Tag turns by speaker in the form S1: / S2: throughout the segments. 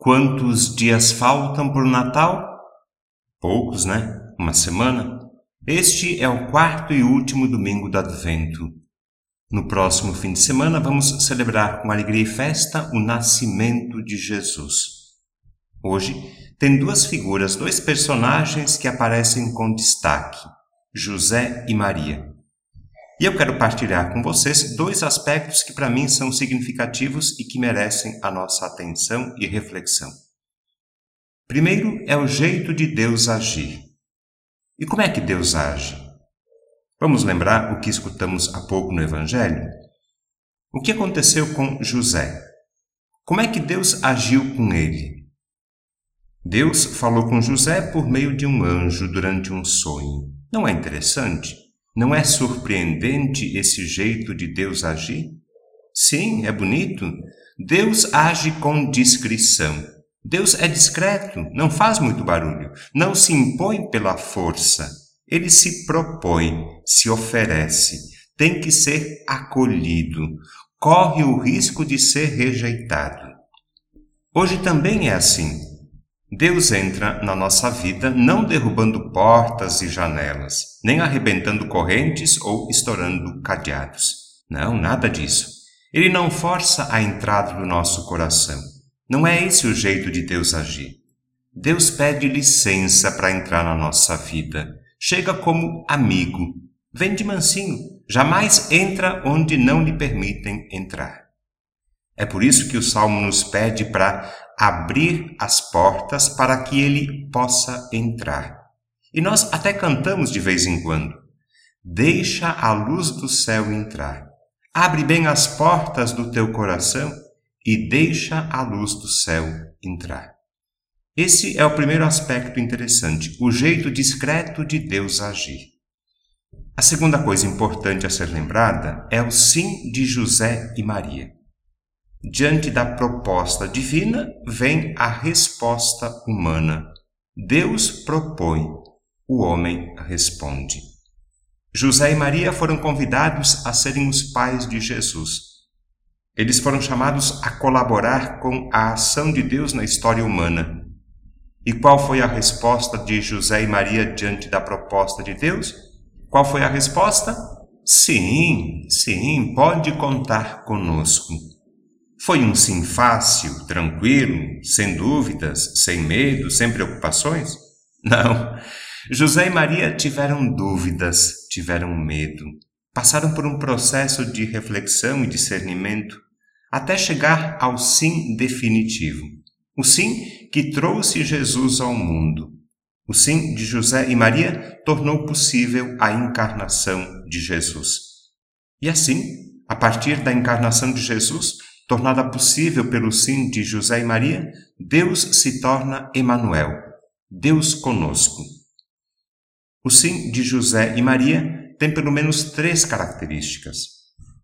S1: Quantos dias faltam para o Natal? Poucos, né? Uma semana. Este é o quarto e último domingo do Advento. No próximo fim de semana, vamos celebrar com alegria e festa o nascimento de Jesus. Hoje, tem duas figuras, dois personagens que aparecem com destaque: José e Maria. E eu quero partilhar com vocês dois aspectos que para mim são significativos e que merecem a nossa atenção e reflexão. Primeiro é o jeito de Deus agir. E como é que Deus age? Vamos lembrar o que escutamos há pouco no Evangelho? O que aconteceu com José? Como é que Deus agiu com ele? Deus falou com José por meio de um anjo durante um sonho. Não é interessante? Não é surpreendente esse jeito de Deus agir? Sim, é bonito. Deus age com discrição. Deus é discreto, não faz muito barulho, não se impõe pela força. Ele se propõe, se oferece, tem que ser acolhido, corre o risco de ser rejeitado. Hoje também é assim. Deus entra na nossa vida não derrubando portas e janelas, nem arrebentando correntes ou estourando cadeados. Não, nada disso. Ele não força a entrada do nosso coração. Não é esse o jeito de Deus agir. Deus pede licença para entrar na nossa vida. Chega como amigo. Vem de mansinho. Jamais entra onde não lhe permitem entrar. É por isso que o Salmo nos pede para abrir as portas para que ele possa entrar. E nós até cantamos de vez em quando. Deixa a luz do céu entrar. Abre bem as portas do teu coração e deixa a luz do céu entrar. Esse é o primeiro aspecto interessante, o jeito discreto de Deus agir. A segunda coisa importante a ser lembrada é o sim de José e Maria. Diante da proposta divina vem a resposta humana. Deus propõe, o homem responde. José e Maria foram convidados a serem os pais de Jesus. Eles foram chamados a colaborar com a ação de Deus na história humana. E qual foi a resposta de José e Maria diante da proposta de Deus? Qual foi a resposta? Sim, sim, pode contar conosco. Foi um sim fácil, tranquilo, sem dúvidas, sem medo, sem preocupações? Não. José e Maria tiveram dúvidas, tiveram medo, passaram por um processo de reflexão e discernimento até chegar ao sim definitivo. O sim que trouxe Jesus ao mundo. O sim de José e Maria tornou possível a encarnação de Jesus. E assim, a partir da encarnação de Jesus, Tornada possível pelo sim de José e Maria, Deus se torna Emanuel, Deus conosco. O sim de José e Maria tem pelo menos três características: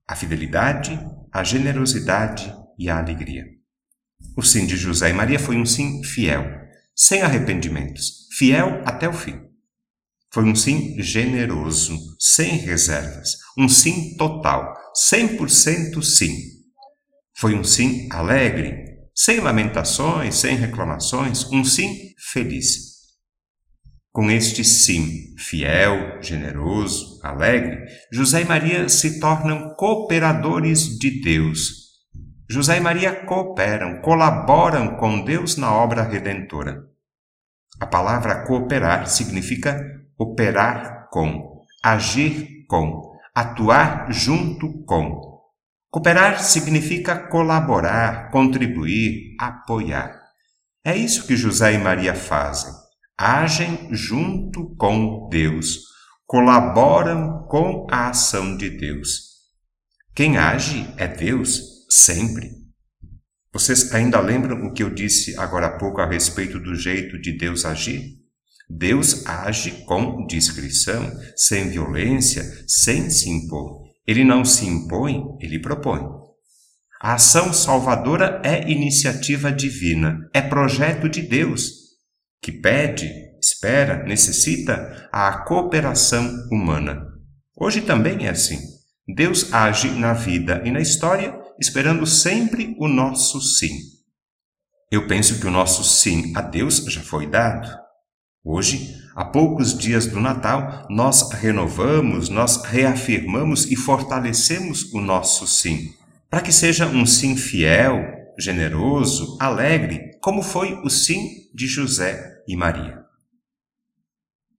S1: a fidelidade, a generosidade e a alegria. O sim de José e Maria foi um sim fiel, sem arrependimentos, fiel até o fim. Foi um sim generoso, sem reservas, um sim total, 100% sim. Foi um sim alegre, sem lamentações, sem reclamações, um sim feliz. Com este sim fiel, generoso, alegre, José e Maria se tornam cooperadores de Deus. José e Maria cooperam, colaboram com Deus na obra redentora. A palavra cooperar significa operar com, agir com, atuar junto com. Cooperar significa colaborar, contribuir, apoiar. É isso que José e Maria fazem. Agem junto com Deus, colaboram com a ação de Deus. Quem age é Deus, sempre. Vocês ainda lembram o que eu disse agora há pouco a respeito do jeito de Deus agir? Deus age com discrição, sem violência, sem se impor. Ele não se impõe, ele propõe. A ação salvadora é iniciativa divina, é projeto de Deus, que pede, espera, necessita a cooperação humana. Hoje também é assim. Deus age na vida e na história, esperando sempre o nosso sim. Eu penso que o nosso sim a Deus já foi dado. Hoje, a poucos dias do Natal, nós renovamos, nós reafirmamos e fortalecemos o nosso sim, para que seja um sim fiel, generoso, alegre, como foi o sim de José e Maria.